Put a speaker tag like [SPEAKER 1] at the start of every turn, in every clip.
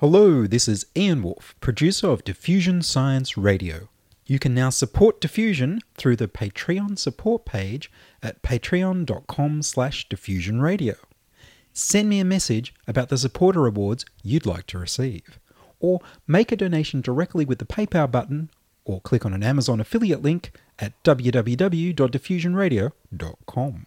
[SPEAKER 1] Hello, this is Ian Wolfe, producer of Diffusion Science Radio. You can now support Diffusion through the Patreon support page at patreon.com slash diffusionradio. Send me a message about the supporter awards you'd like to receive, or make a donation directly with the PayPal button, or click on an Amazon affiliate link at www.diffusionradio.com.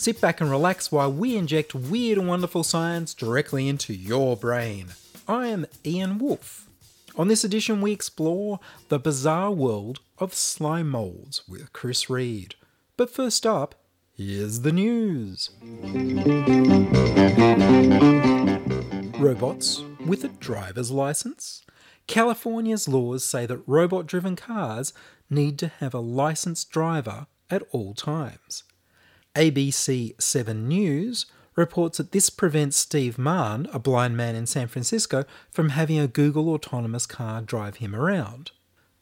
[SPEAKER 1] Sit back and relax while we inject weird and wonderful science directly into your brain. I am Ian Wolfe. On this edition, we explore the bizarre world of slime molds with Chris Reid. But first up, here's the news. Robots with a driver's license? California's laws say that robot driven cars need to have a licensed driver at all times. ABC 7 News reports that this prevents Steve Mahan, a blind man in San Francisco, from having a Google autonomous car drive him around.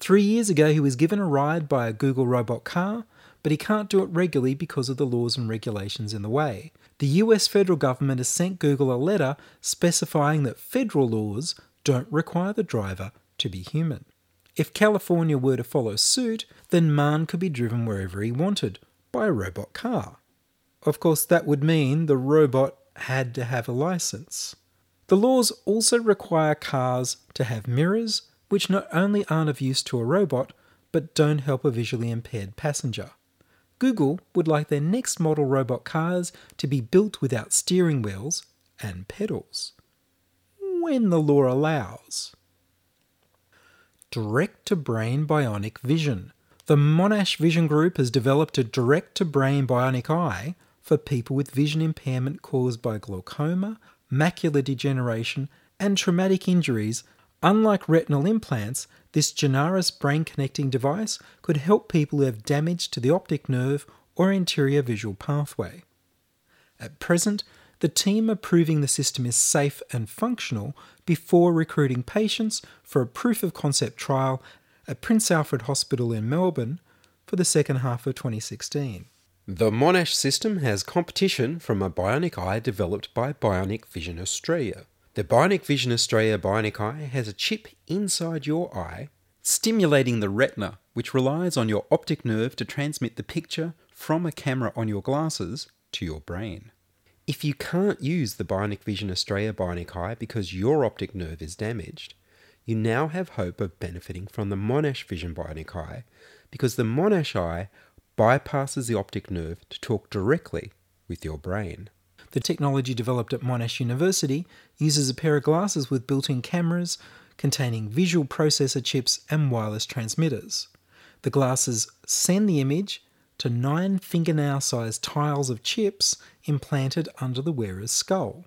[SPEAKER 1] Three years ago, he was given a ride by a Google robot car, but he can't do it regularly because of the laws and regulations in the way. The US federal government has sent Google a letter specifying that federal laws don't require the driver to be human. If California were to follow suit, then Mahan could be driven wherever he wanted by a robot car. Of course, that would mean the robot had to have a license. The laws also require cars to have mirrors, which not only aren't of use to a robot, but don't help a visually impaired passenger. Google would like their next model robot cars to be built without steering wheels and pedals. When the law allows. Direct to brain bionic vision. The Monash Vision Group has developed a direct to brain bionic eye for people with vision impairment caused by glaucoma, macular degeneration, and traumatic injuries. Unlike retinal implants, this Gennaris brain connecting device could help people who have damage to the optic nerve or anterior visual pathway. At present, the team are proving the system is safe and functional before recruiting patients for a proof of concept trial at Prince Alfred Hospital in Melbourne for the second half of 2016. The Monash system has competition from a bionic eye developed by Bionic Vision Australia. The Bionic Vision Australia Bionic Eye has a chip inside your eye, stimulating the retina, which relies on your optic nerve to transmit the picture from a camera on your glasses to your brain. If you can't use the Bionic Vision Australia Bionic Eye because your optic nerve is damaged, you now have hope of benefiting from the Monash Vision Bionic Eye because the Monash Eye bypasses the optic nerve to talk directly with your brain. The technology developed at Monash University uses a pair of glasses with built in cameras containing visual processor chips and wireless transmitters. The glasses send the image to nine fingernail sized tiles of chips implanted under the wearer's skull.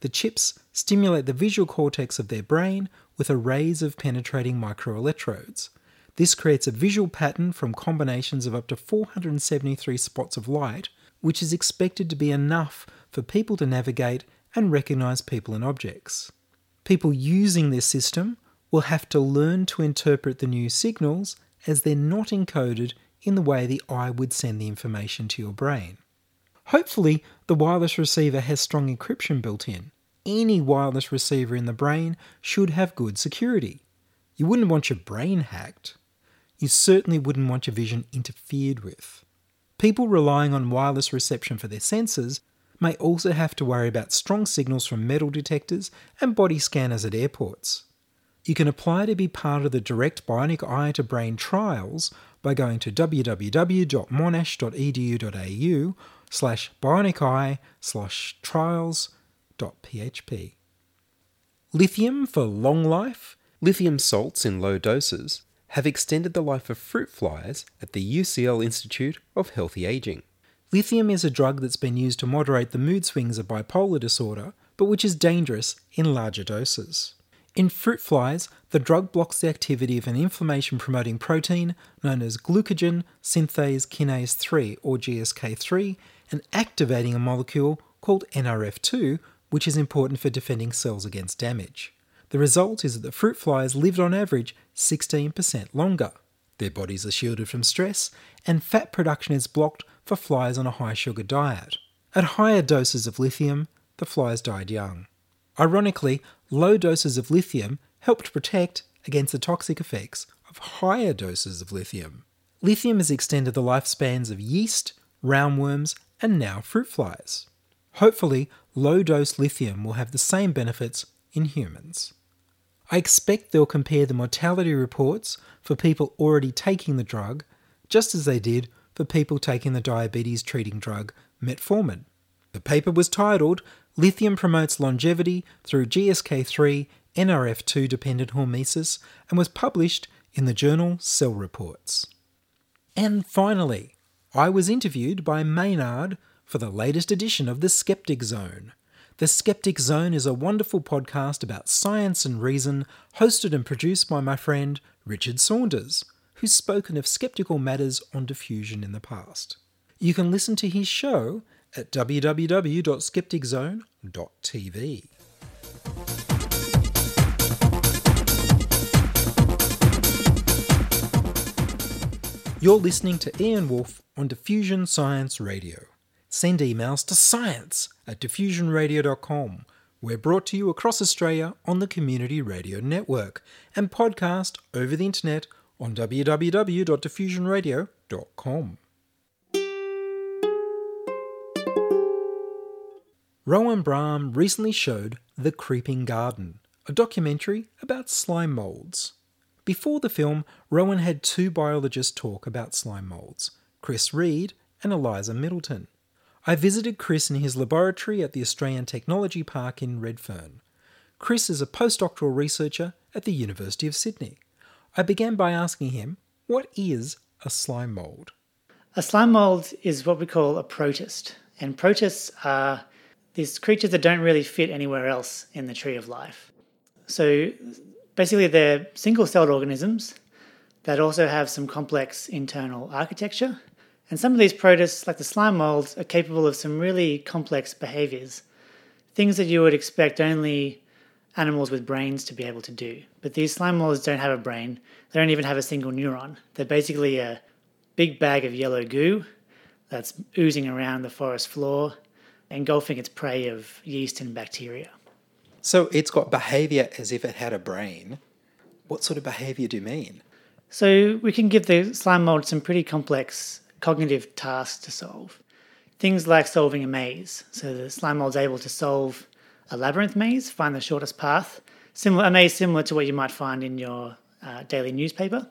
[SPEAKER 1] The chips stimulate the visual cortex of their brain with arrays of penetrating microelectrodes. This creates a visual pattern from combinations of up to 473 spots of light, which is expected to be enough for people to navigate and recognize people and objects. People using this system will have to learn to interpret the new signals as they're not encoded in the way the eye would send the information to your brain. Hopefully, the wireless receiver has strong encryption built in. Any wireless receiver in the brain should have good security. You wouldn't want your brain hacked. You certainly wouldn't want your vision interfered with. People relying on wireless reception for their senses may also have to worry about strong signals from metal detectors and body scanners at airports. You can apply to be part of the direct bionic eye to brain trials by going to www.monash.edu.au slash bionic eye slash trials.php. Lithium for long life? Lithium salts in low doses have extended the life of fruit flies at the UCL Institute of Healthy Aging. Lithium is a drug that's been used to moderate the mood swings of bipolar disorder, but which is dangerous in larger doses. In fruit flies, the drug blocks the activity of an inflammation promoting protein known as glycogen synthase kinase 3 or GSK3 and activating a molecule called NRF2, which is important for defending cells against damage. The result is that the fruit flies lived on average 16% longer. Their bodies are shielded from stress, and fat production is blocked for flies on a high sugar diet. At higher doses of lithium, the flies died young. Ironically, low doses of lithium helped protect against the toxic effects of higher doses of lithium. Lithium has extended the lifespans of yeast, roundworms, and now fruit flies. Hopefully, low dose lithium will have the same benefits in humans. I expect they'll compare the mortality reports for people already taking the drug, just as they did for people taking the diabetes treating drug metformin. The paper was titled Lithium Promotes Longevity Through GSK3 NRF2 Dependent Hormesis and was published in the journal Cell Reports. And finally, I was interviewed by Maynard for the latest edition of The Skeptic Zone. The Skeptic Zone is a wonderful podcast about science and reason, hosted and produced by my friend Richard Saunders, who's spoken of skeptical matters on diffusion in the past. You can listen to his show at www.skepticzone.tv. You're listening to Ian Wolfe on Diffusion Science Radio. Send emails to science at diffusionradio.com. We're brought to you across Australia on the Community Radio Network and podcast over the internet on www.diffusionradio.com. Rowan Brahm recently showed The Creeping Garden, a documentary about slime moulds. Before the film, Rowan had two biologists talk about slime moulds Chris Reid and Eliza Middleton. I visited Chris in his laboratory at the Australian Technology Park in Redfern. Chris is a postdoctoral researcher at the University of Sydney. I began by asking him, what is a slime mould?
[SPEAKER 2] A slime mold is what we call a protist, and protists are these creatures that don't really fit anywhere else in the tree of life. So basically, they're single celled organisms that also have some complex internal architecture. And some of these protists, like the slime molds, are capable of some really complex behaviors, things that you would expect only animals with brains to be able to do. But these slime molds don't have a brain, they don't even have a single neuron. They're basically a big bag of yellow goo that's oozing around the forest floor, engulfing its prey of yeast and bacteria.
[SPEAKER 1] So it's got behaviour as if it had a brain. What sort of behaviour do you mean?
[SPEAKER 2] So we can give the slime mold some pretty complex cognitive tasks to solve. Things like solving a maze. So the slime mold's able to solve a labyrinth maze, find the shortest path, similar, a maze similar to what you might find in your uh, daily newspaper.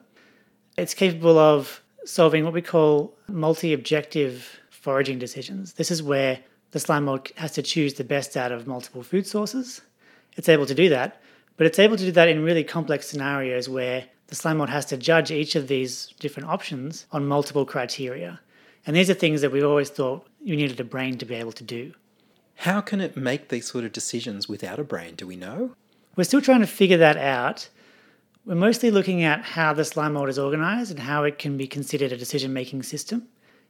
[SPEAKER 2] It's capable of solving what we call multi objective foraging decisions. This is where the slime mold has to choose the best out of multiple food sources. It's able to do that, but it's able to do that in really complex scenarios where the slime mold has to judge each of these different options on multiple criteria. And these are things that we've always thought you needed a brain to be able to do.
[SPEAKER 1] How can it make these sort of decisions without a brain? Do we know?
[SPEAKER 2] We're still trying to figure that out. We're mostly looking at how the slime mold is organized and how it can be considered a decision making system.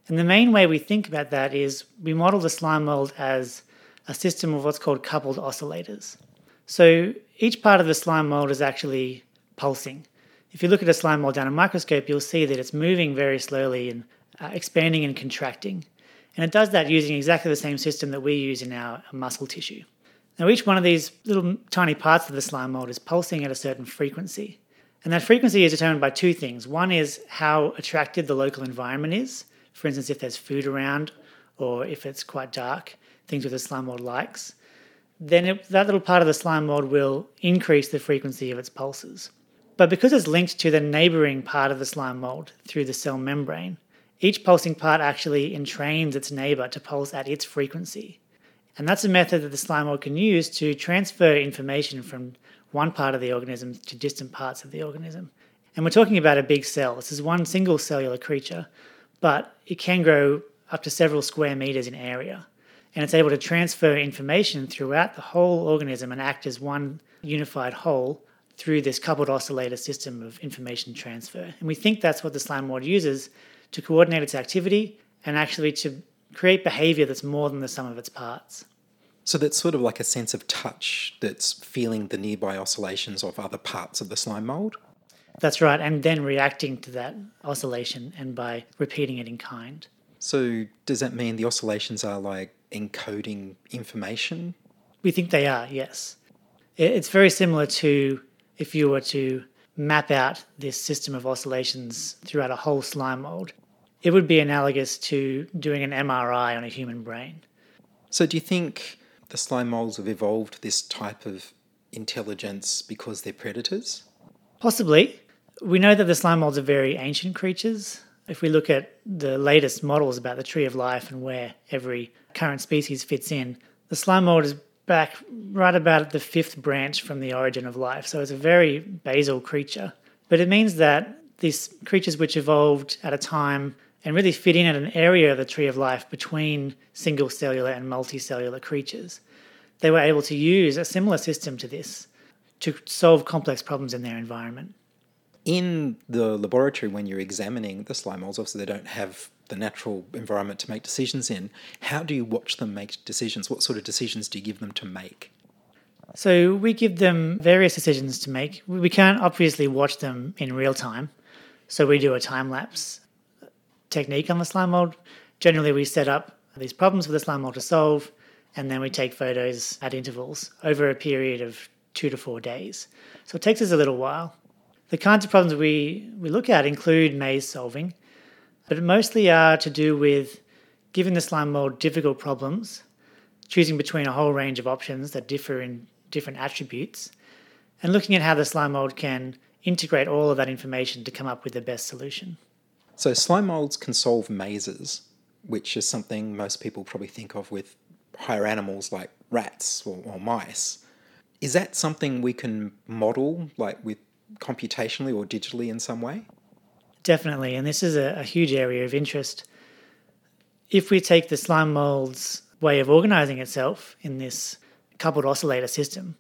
[SPEAKER 2] And the main way we think about that is we model the slime mold as a system of what's called coupled oscillators. So each part of the slime mold is actually pulsing. If you look at a slime mold down a microscope, you'll see that it's moving very slowly and uh, expanding and contracting. And it does that using exactly the same system that we use in our muscle tissue. Now, each one of these little tiny parts of the slime mold is pulsing at a certain frequency. And that frequency is determined by two things. One is how attractive the local environment is. For instance, if there's food around or if it's quite dark, things that the slime mold likes. Then it, that little part of the slime mold will increase the frequency of its pulses. But because it's linked to the neighboring part of the slime mold through the cell membrane, each pulsing part actually entrains its neighbor to pulse at its frequency. And that's a method that the slime mold can use to transfer information from one part of the organism to distant parts of the organism. And we're talking about a big cell. This is one single cellular creature, but it can grow up to several square meters in area. And it's able to transfer information throughout the whole organism and act as one unified whole through this coupled oscillator system of information transfer. And we think that's what the slime mold uses to coordinate its activity and actually to create behavior that's more than the sum of its parts.
[SPEAKER 1] So that's sort of like a sense of touch that's feeling the nearby oscillations of other parts of the slime mold.
[SPEAKER 2] That's right, and then reacting to that oscillation and by repeating it in kind.
[SPEAKER 1] So does that mean the oscillations are like encoding information?
[SPEAKER 2] We think they are, yes. It's very similar to if you were to map out this system of oscillations throughout a whole slime mold. It would be analogous to doing an MRI on a human brain.
[SPEAKER 1] So do you think the slime molds have evolved this type of intelligence because they're predators?
[SPEAKER 2] Possibly. We know that the slime molds are very ancient creatures. If we look at the latest models about the tree of life and where every current species fits in, the slime mold is back right about the fifth branch from the origin of life. So it's a very basal creature. But it means that these creatures which evolved at a time and really fit in at an area of the tree of life between single cellular and multicellular creatures, they were able to use a similar system to this to solve complex problems in their environment.
[SPEAKER 1] In the laboratory, when you're examining the slime molds, obviously they don't have the natural environment to make decisions in. How do you watch them make decisions? What sort of decisions do you give them to make?
[SPEAKER 2] So we give them various decisions to make. We can't obviously watch them in real time. So we do a time lapse technique on the slime mold. Generally, we set up these problems for the slime mold to solve, and then we take photos at intervals over a period of two to four days. So it takes us a little while. The kinds of problems we, we look at include maze solving, but mostly are to do with giving the slime mold difficult problems, choosing between a whole range of options that differ in different attributes, and looking at how the slime mold can integrate all of that information to come up with the best solution.
[SPEAKER 1] So slime molds can solve mazes, which is something most people probably think of with higher animals like rats or, or mice. Is that something we can model, like with computationally or digitally in some way?
[SPEAKER 2] Definitely, and this is a, a huge area of interest. If we take the slime mold's way of organizing itself in this coupled oscillator system,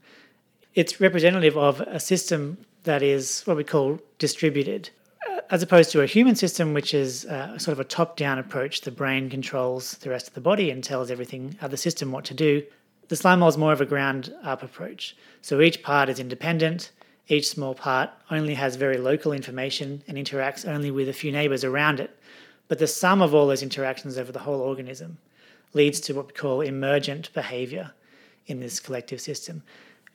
[SPEAKER 2] it's representative of a system that is what we call distributed, uh, as opposed to a human system, which is uh, sort of a top down approach. The brain controls the rest of the body and tells everything other system what to do. The slime mold is more of a ground up approach. So each part is independent. Each small part only has very local information and interacts only with a few neighbors around it. But the sum of all those interactions over the whole organism leads to what we call emergent behavior in this collective system.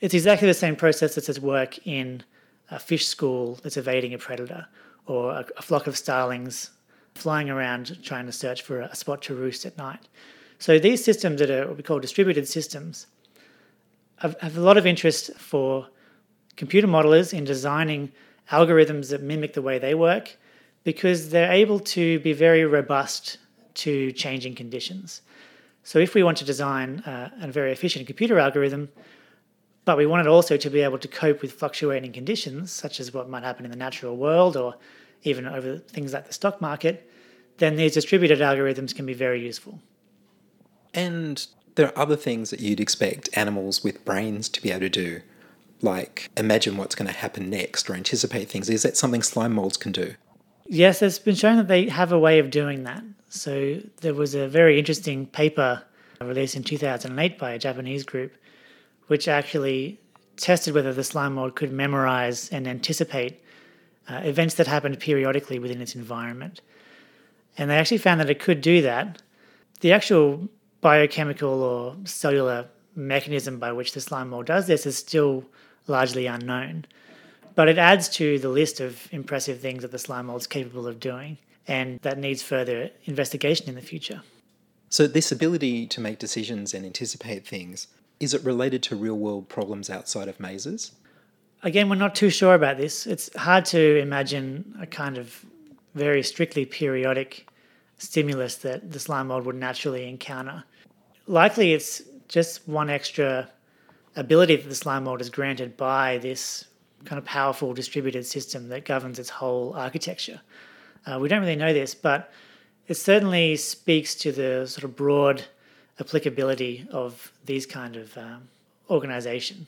[SPEAKER 2] It's exactly the same process that's at work in a fish school that's evading a predator or a, a flock of starlings flying around trying to search for a spot to roost at night. So these systems that are what we call distributed systems have, have a lot of interest for computer modelers in designing algorithms that mimic the way they work because they're able to be very robust to changing conditions. So if we want to design uh, a very efficient computer algorithm, but we want it also to be able to cope with fluctuating conditions, such as what might happen in the natural world or even over things like the stock market, then these distributed algorithms can be very useful.
[SPEAKER 1] And there are other things that you'd expect animals with brains to be able to do, like imagine what's going to happen next or anticipate things. Is that something slime molds can do?
[SPEAKER 2] Yes, it's been shown that they have a way of doing that. So there was a very interesting paper released in 2008 by a Japanese group, which actually tested whether the slime mold could memorize and anticipate uh, events that happened periodically within its environment. And they actually found that it could do that. The actual biochemical or cellular mechanism by which the slime mold does this is still largely unknown. But it adds to the list of impressive things that the slime mold is capable of doing, and that needs further investigation in the future.
[SPEAKER 1] So, this ability to make decisions and anticipate things, is it related to real world problems outside of mazes?
[SPEAKER 2] Again, we're not too sure about this. It's hard to imagine a kind of very strictly periodic stimulus that the slime mold would naturally encounter. Likely, it's just one extra ability that the slime mold is granted by this kind of powerful distributed system that governs its whole architecture. Uh, we don't really know this, but it certainly speaks to the sort of broad applicability of these kind of um, organization.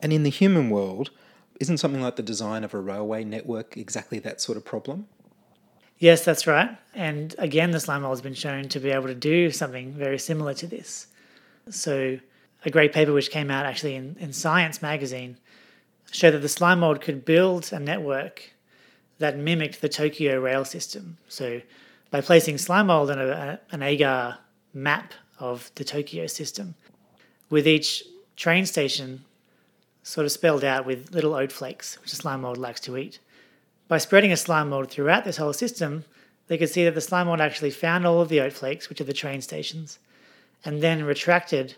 [SPEAKER 1] And in the human world, isn't something like the design of a railway network exactly that sort of problem?
[SPEAKER 2] Yes, that's right. And again, the slime mold has been shown to be able to do something very similar to this. So, a great paper which came out actually in, in Science magazine showed that the slime mold could build a network that mimicked the Tokyo rail system. So, by placing slime mold on a, an agar map of the Tokyo system, with each train station sort of spelled out with little oat flakes, which the slime mold likes to eat. By spreading a slime mold throughout this whole system, they could see that the slime mold actually found all of the oat flakes, which are the train stations, and then retracted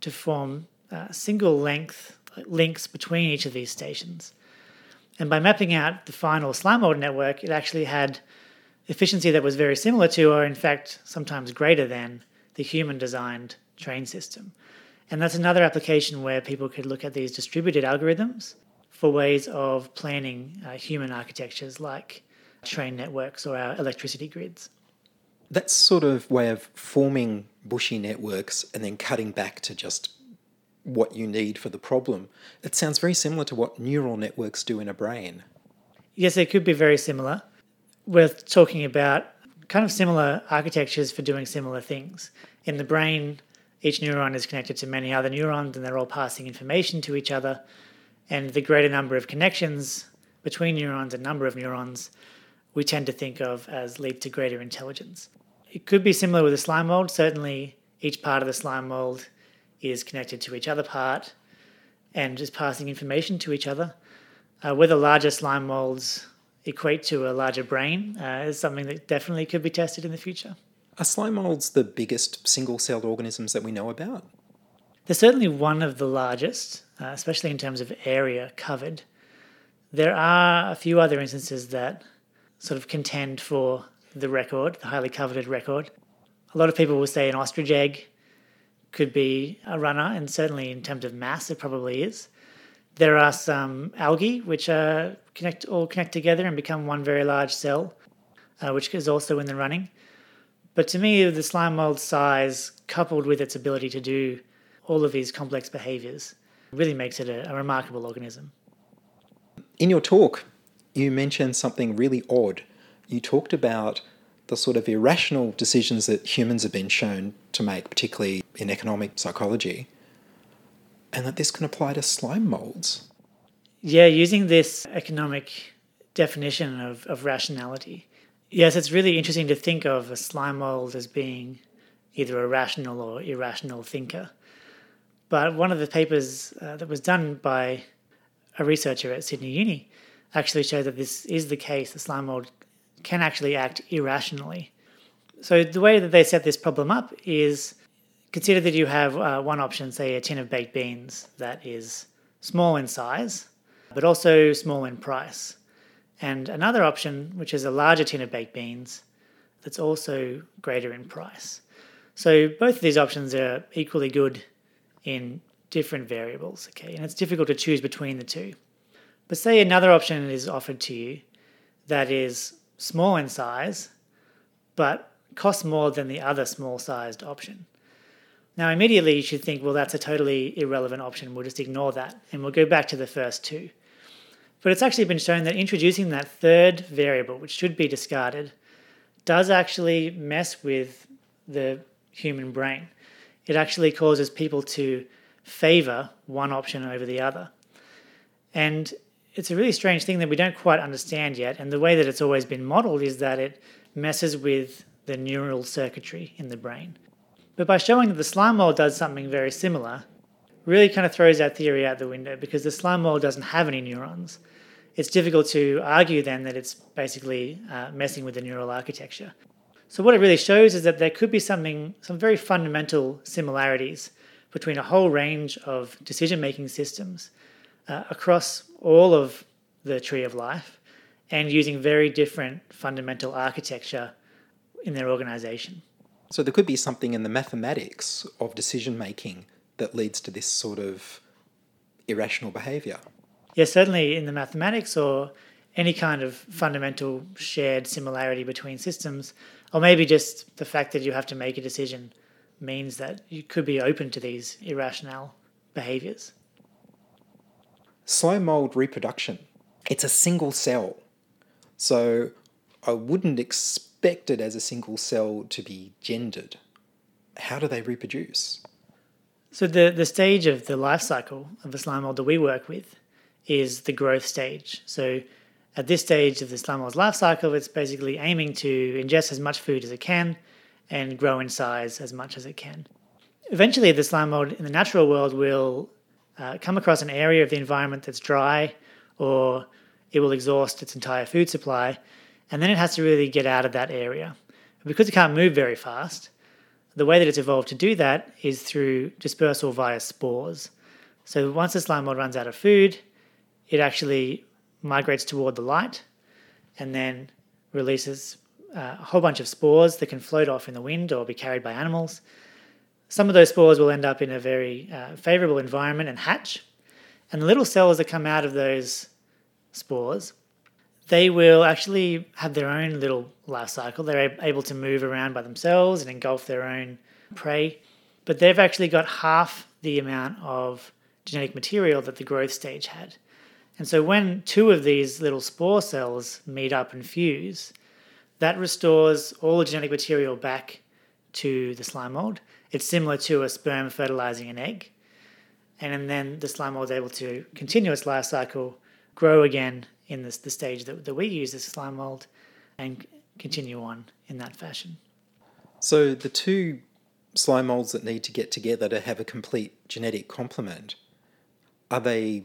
[SPEAKER 2] to form uh, single length links between each of these stations. And by mapping out the final slime mold network, it actually had efficiency that was very similar to, or in fact, sometimes greater than, the human designed train system. And that's another application where people could look at these distributed algorithms for ways of planning uh, human architectures like train networks or our electricity grids.
[SPEAKER 1] That sort of way of forming bushy networks and then cutting back to just what you need for the problem, it sounds very similar to what neural networks do in a brain.
[SPEAKER 2] Yes, it could be very similar. We're talking about kind of similar architectures for doing similar things. In the brain, each neuron is connected to many other neurons and they're all passing information to each other and the greater number of connections between neurons and number of neurons we tend to think of as lead to greater intelligence. It could be similar with a slime mold. Certainly, each part of the slime mold is connected to each other part and is passing information to each other. Uh, whether larger slime molds equate to a larger brain uh, is something that definitely could be tested in the future.
[SPEAKER 1] Are slime molds the biggest single celled organisms that we know about?
[SPEAKER 2] They're certainly one of the largest, uh, especially in terms of area covered. There are a few other instances that sort of contend for the record, the highly coveted record. A lot of people will say an ostrich egg could be a runner, and certainly in terms of mass, it probably is. There are some algae which are connect all connect together and become one very large cell, uh, which is also in the running. But to me, the slime mold size, coupled with its ability to do all of these complex behaviors, really makes it a, a remarkable organism.
[SPEAKER 1] In your talk, you mentioned something really odd. You talked about the sort of irrational decisions that humans have been shown to make, particularly in economic psychology, and that this can apply to slime molds.
[SPEAKER 2] Yeah, using this economic definition of, of rationality. Yes, it's really interesting to think of a slime mold as being either a rational or irrational thinker. But one of the papers uh, that was done by a researcher at Sydney Uni actually showed that this is the case. The slime mold can actually act irrationally. So the way that they set this problem up is consider that you have uh, one option, say a tin of baked beans that is small in size, but also small in price, and another option, which is a larger tin of baked beans that's also greater in price. So both of these options are equally good in different variables, okay? And it's difficult to choose between the two. But say another option is offered to you that is small in size, but costs more than the other small sized option. Now, immediately you should think, well, that's a totally irrelevant option. We'll just ignore that and we'll go back to the first two. But it's actually been shown that introducing that third variable, which should be discarded, does actually mess with the human brain it actually causes people to favor one option over the other. And it's a really strange thing that we don't quite understand yet. And the way that it's always been modeled is that it messes with the neural circuitry in the brain. But by showing that the slime mold does something very similar, really kind of throws that theory out the window because the slime mold doesn't have any neurons. It's difficult to argue then that it's basically uh, messing with the neural architecture. So what it really shows is that there could be something, some very fundamental similarities between a whole range of decision-making systems uh, across all of the tree of life and using very different fundamental architecture in their organization.
[SPEAKER 1] So there could be something in the mathematics of decision making that leads to this sort of irrational behavior.
[SPEAKER 2] Yes, certainly in the mathematics or any kind of fundamental shared similarity between systems, Or maybe just the fact that you have to make a decision means that you could be open to these irrational behaviors.
[SPEAKER 1] Slime mold reproduction. It's a single cell. So I wouldn't expect it as a single cell to be gendered. How do they reproduce?
[SPEAKER 2] So the, the stage of the life cycle of the slime mold that we work with is the growth stage. So at this stage of the slime mold's life cycle, it's basically aiming to ingest as much food as it can and grow in size as much as it can. Eventually, the slime mold in the natural world will uh, come across an area of the environment that's dry or it will exhaust its entire food supply and then it has to really get out of that area. Because it can't move very fast, the way that it's evolved to do that is through dispersal via spores. So once the slime mold runs out of food, it actually migrates toward the light and then releases uh, a whole bunch of spores that can float off in the wind or be carried by animals. Some of those spores will end up in a very uh, favorable environment and hatch. And the little cells that come out of those spores, they will actually have their own little life cycle. They're able to move around by themselves and engulf their own prey. But they've actually got half the amount of genetic material that the growth stage had. And so when two of these little spore cells meet up and fuse, that restores all the genetic material back to the slime mold. It's similar to a sperm fertilizing an egg. And then the slime mold is able to continue its life cycle, grow again in this, the stage that, that we use as slime mold, and continue on in that fashion.
[SPEAKER 1] So the two slime molds that need to get together to have a complete genetic complement, are they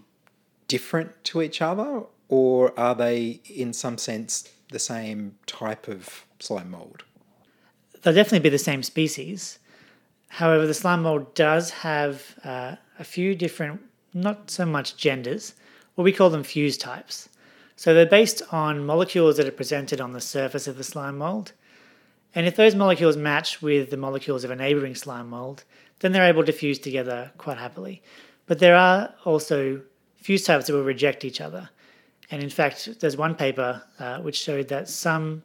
[SPEAKER 1] different to each other or are they in some sense the same type of slime mold?
[SPEAKER 2] They'll definitely be the same species. However, the slime mold does have uh, a few different, not so much genders, what we call them fuse types. So they're based on molecules that are presented on the surface of the slime mold. And if those molecules match with the molecules of a neighboring slime mold, then they're able to fuse together quite happily. But there are also fuse types that will reject each other. And in fact, there's one paper uh, which showed that some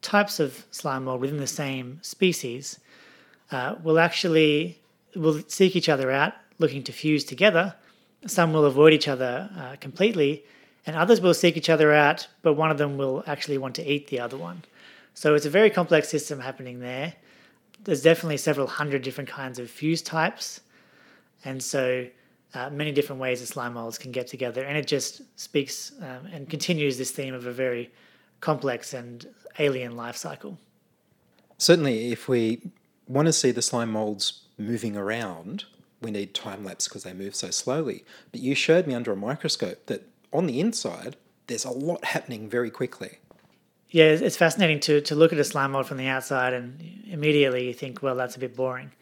[SPEAKER 2] types of slime mold within the same species uh, will actually will seek each other out, looking to fuse together. Some will avoid each other uh, completely, and others will seek each other out, but one of them will actually want to eat the other one. So it's a very complex system happening there. There's definitely several hundred different kinds of fuse types, and so uh, many different ways that slime molds can get together, and it just speaks um, and continues this theme of a very complex and alien life cycle.
[SPEAKER 1] Certainly, if we want to see the slime molds moving around, we need time lapse because they move so slowly. But you showed me under a microscope that on the inside, there's a lot happening very quickly.
[SPEAKER 2] Yeah, it's fascinating to, to look at a slime mold from the outside and immediately you think, well, that's a bit boring.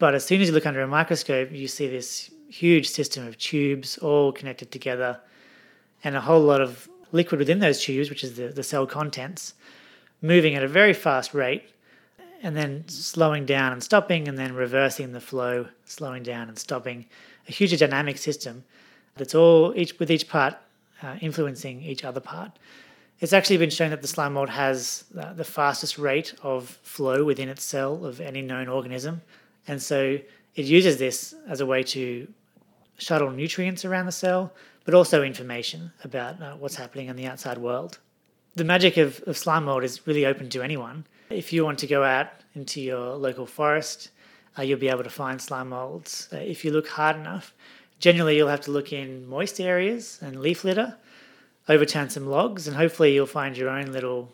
[SPEAKER 2] But as soon as you look under a microscope, you see this huge system of tubes all connected together and a whole lot of liquid within those tubes, which is the, the cell contents, moving at a very fast rate and then slowing down and stopping and then reversing the flow, slowing down and stopping. A hugely dynamic system that's all each with each part uh, influencing each other part. It's actually been shown that the slime mold has uh, the fastest rate of flow within its cell of any known organism, and so it uses this as a way to shuttle nutrients around the cell, but also information about uh, what's happening in the outside world. The magic of, of slime mold is really open to anyone. If you want to go out into your local forest, uh, you'll be able to find slime molds. Uh, if you look hard enough, generally you'll have to look in moist areas and leaf litter, overturn some logs, and hopefully you'll find your own little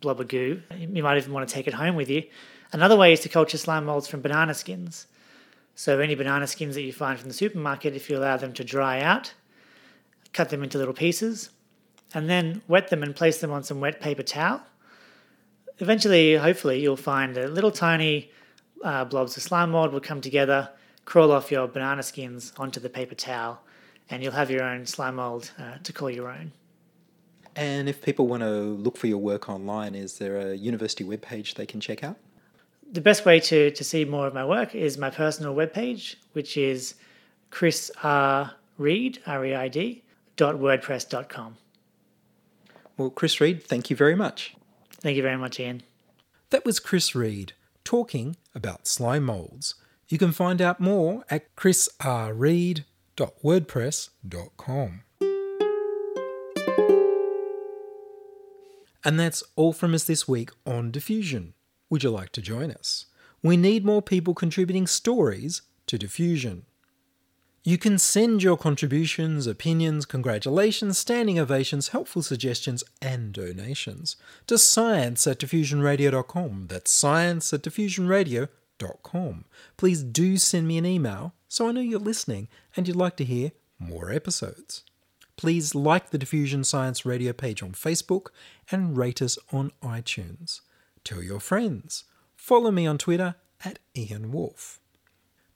[SPEAKER 2] blob of goo. You might even want to take it home with you. Another way is to culture slime molds from banana skins. So any banana skins that you find from the supermarket, if you allow them to dry out, cut them into little pieces, and then wet them and place them on some wet paper towel. Eventually, hopefully, you'll find a little tiny uh, blobs of slime mold will come together, crawl off your banana skins onto the paper towel, and you'll have your own slime mold uh, to call your own.
[SPEAKER 1] And if people want to look for your work online, is there a university webpage they can check out?
[SPEAKER 2] the best way to, to see more of my work is my personal webpage, which is Chris R. Reid, dot wordpress dot com.
[SPEAKER 1] Well, Chris Reid, thank you very much.
[SPEAKER 2] Thank you very much, Ian.
[SPEAKER 1] That was Chris Reid talking about slime molds. You can find out more at chrisrreid.wordpress.com. And that's all from us this week on Diffusion. Would you like to join us? We need more people contributing stories to Diffusion. You can send your contributions, opinions, congratulations, standing ovations, helpful suggestions, and donations to science at diffusionradio.com. That's science at diffusionradio.com. Please do send me an email so I know you're listening and you'd like to hear more episodes. Please like the Diffusion Science Radio page on Facebook and rate us on iTunes. Tell your friends. Follow me on Twitter at Ian Wolfe.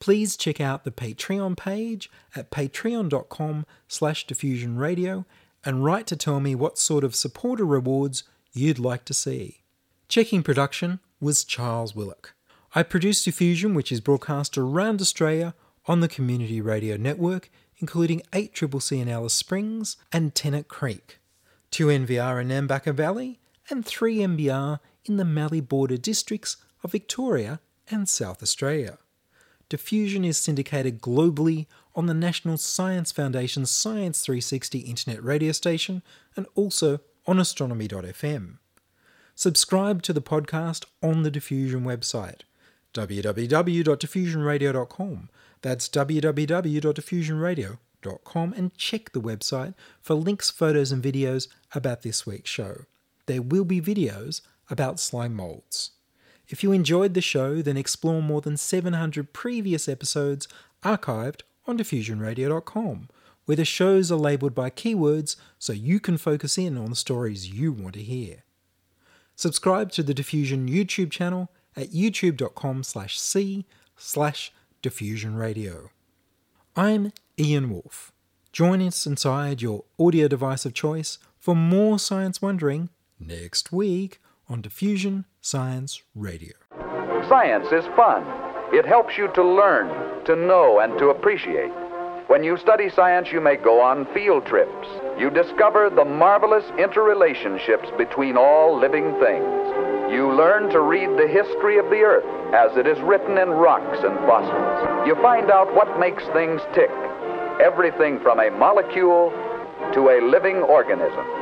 [SPEAKER 1] Please check out the Patreon page at patreon.com slash diffusionradio and write to tell me what sort of supporter rewards you'd like to see. Checking production was Charles Willock. I produce Diffusion, which is broadcast around Australia on the Community Radio Network, including 8CCC in Alice Springs and Tennant Creek, 2NVR in Nambucca Valley, and 3MBR in the Mallee border districts of Victoria and South Australia. Diffusion is syndicated globally on the National Science Foundation's Science 360 internet radio station and also on astronomy.fm. Subscribe to the podcast on the Diffusion website www.diffusionradio.com. That's www.diffusionradio.com and check the website for links, photos, and videos about this week's show. There will be videos about slime molds. If you enjoyed the show, then explore more than 700 previous episodes archived on diffusionradio.com, where the shows are labelled by keywords so you can focus in on the stories you want to hear. Subscribe to the Diffusion YouTube channel at youtube.com slash c slash diffusionradio. I'm Ian Wolfe. Join us inside your audio device of choice for more science wondering next week on Diffusion Science Radio.
[SPEAKER 3] Science is fun. It helps you to learn, to know, and to appreciate. When you study science, you may go on field trips. You discover the marvelous interrelationships between all living things. You learn to read the history of the earth as it is written in rocks and fossils. You find out what makes things tick. Everything from a molecule to a living organism.